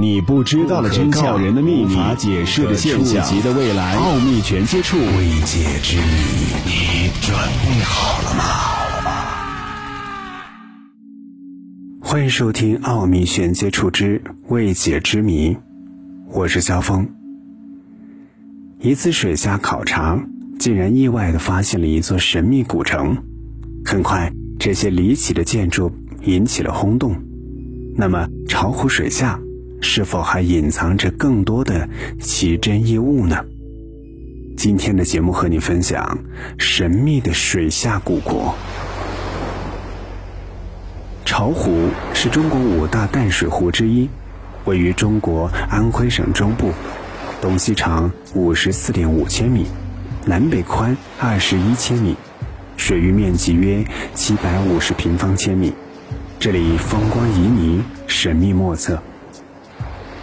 你不知道的真相，人的秘密，无法解释的现象，触及的未来，奥秘全接触，未解之谜，你准备好了吗？欢迎收听《奥秘全接触之未解之谜》，我是肖峰。一次水下考察，竟然意外的发现了一座神秘古城。很快，这些离奇的建筑引起了轰动。那么，巢湖水下？是否还隐藏着更多的奇珍异物呢？今天的节目和你分享神秘的水下古国——巢湖，是中国五大淡水湖之一，位于中国安徽省中部，东西长五十四点五千米，南北宽二十一千米，水域面积约七百五十平方千米。这里风光旖旎，神秘莫测。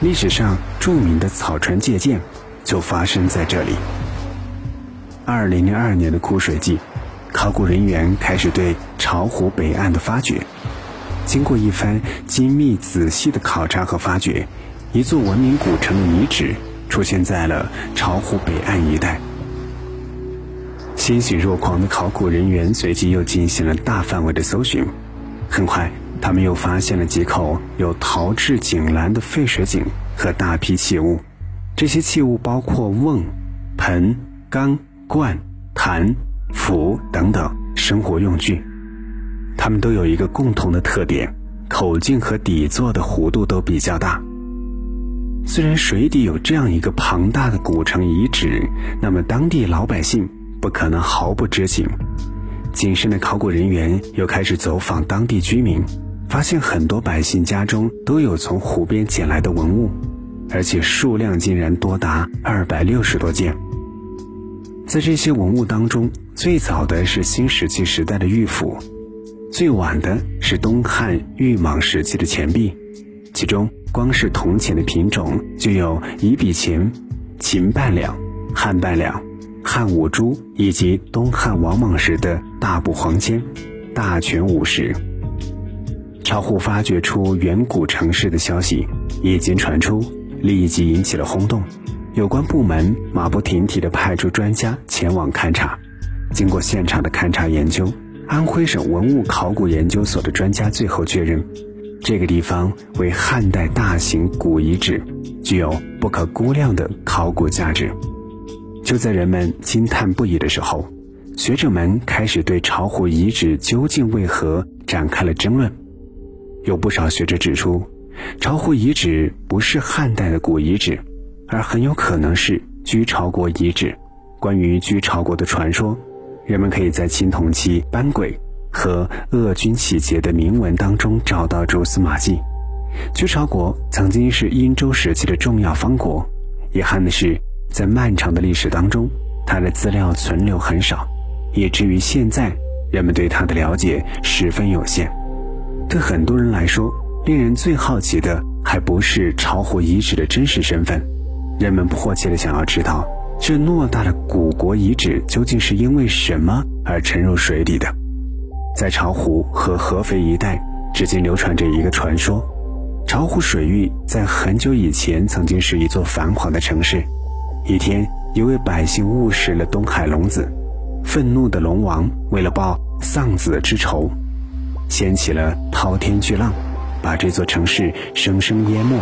历史上著名的草船借箭就发生在这里。二零零二年的枯水季，考古人员开始对巢湖北岸的发掘。经过一番精密仔细的考察和发掘，一座文明古城的遗址出现在了巢湖北岸一带。欣喜若狂的考古人员随即又进行了大范围的搜寻，很快。他们又发现了几口有陶制井栏的废水井和大批器物，这些器物包括瓮、盆、缸、罐、坛、釜等等生活用具。它们都有一个共同的特点：口径和底座的弧度都比较大。虽然水底有这样一个庞大的古城遗址，那么当地老百姓不可能毫不知情。谨慎的考古人员又开始走访当地居民。发现很多百姓家中都有从湖边捡来的文物，而且数量竟然多达二百六十多件。在这些文物当中，最早的是新石器时代的玉斧，最晚的是东汉玉莽时期的钱币。其中，光是铜钱的品种就有乙比钱、秦半两、汉半两、汉五铢，以及东汉王莽时的大补黄金、大全五十。巢湖发掘出远古城市的消息一经传出，立即引起了轰动。有关部门马不停蹄地派出专家前往勘察。经过现场的勘察研究，安徽省文物考古研究所的专家最后确认，这个地方为汉代大型古遗址，具有不可估量的考古价值。就在人们惊叹不已的时候，学者们开始对巢湖遗址究竟为何展开了争论。有不少学者指出，巢湖遗址不是汉代的古遗址，而很有可能是居巢国遗址。关于居巢国的传说，人们可以在青铜器班轨和鄂君启节的铭文当中找到蛛丝马迹。居巢国曾经是殷周时期的重要方国，遗憾的是，在漫长的历史当中，它的资料存留很少，以至于现在人们对它的了解十分有限。对很多人来说，令人最好奇的还不是巢湖遗址的真实身份，人们迫切的想要知道，这偌大的古国遗址究竟是因为什么而沉入水底的。在巢湖和合肥一带，至今流传着一个传说：巢湖水域在很久以前曾经是一座繁华的城市。一天，一位百姓误食了东海龙子，愤怒的龙王为了报丧子之仇。掀起了滔天巨浪，把这座城市生生淹没，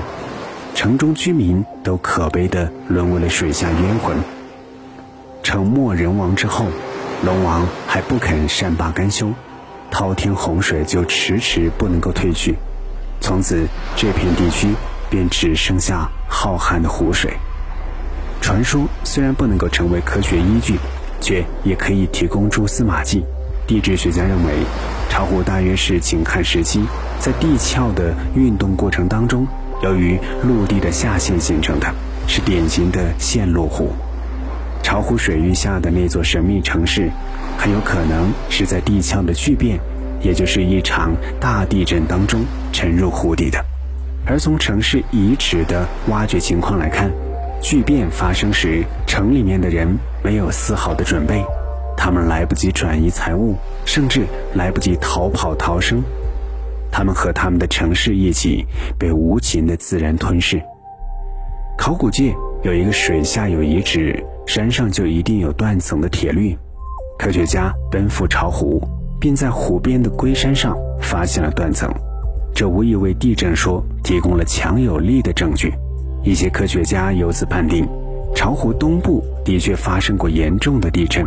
城中居民都可悲地沦为了水下冤魂。城没人亡之后，龙王还不肯善罢甘休，滔天洪水就迟迟不能够退去，从此这片地区便只剩下浩瀚的湖水。传说虽然不能够成为科学依据，却也可以提供蛛丝马迹。地质学家认为，巢湖大约是井汉时期在地壳的运动过程当中，由于陆地的下陷形成的，是典型的陷落湖。巢湖水域下的那座神秘城市，很有可能是在地壳的巨变，也就是一场大地震当中沉入湖底的。而从城市遗址的挖掘情况来看，巨变发生时，城里面的人没有丝毫的准备。他们来不及转移财物，甚至来不及逃跑逃生。他们和他们的城市一起被无情的自然吞噬。考古界有一个水下有遗址，山上就一定有断层的铁律。科学家奔赴巢湖，并在湖边的龟山上发现了断层，这无疑为地震说提供了强有力的证据。一些科学家由此判定，巢湖东部的确发生过严重的地震，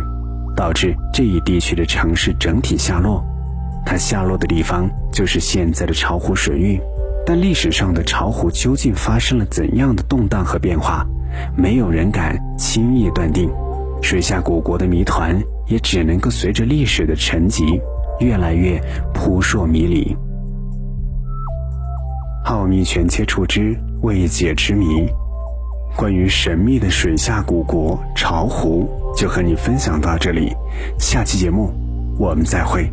导致这一地区的城市整体下落。它下落的地方就是现在的巢湖水域。但历史上的巢湖究竟发生了怎样的动荡和变化，没有人敢轻易断定。水下古国的谜团也只能够随着历史的沉积，越来越扑朔迷离。奥秘全接触之未解之谜，关于神秘的水下古国巢湖，就和你分享到这里。下期节目我们再会。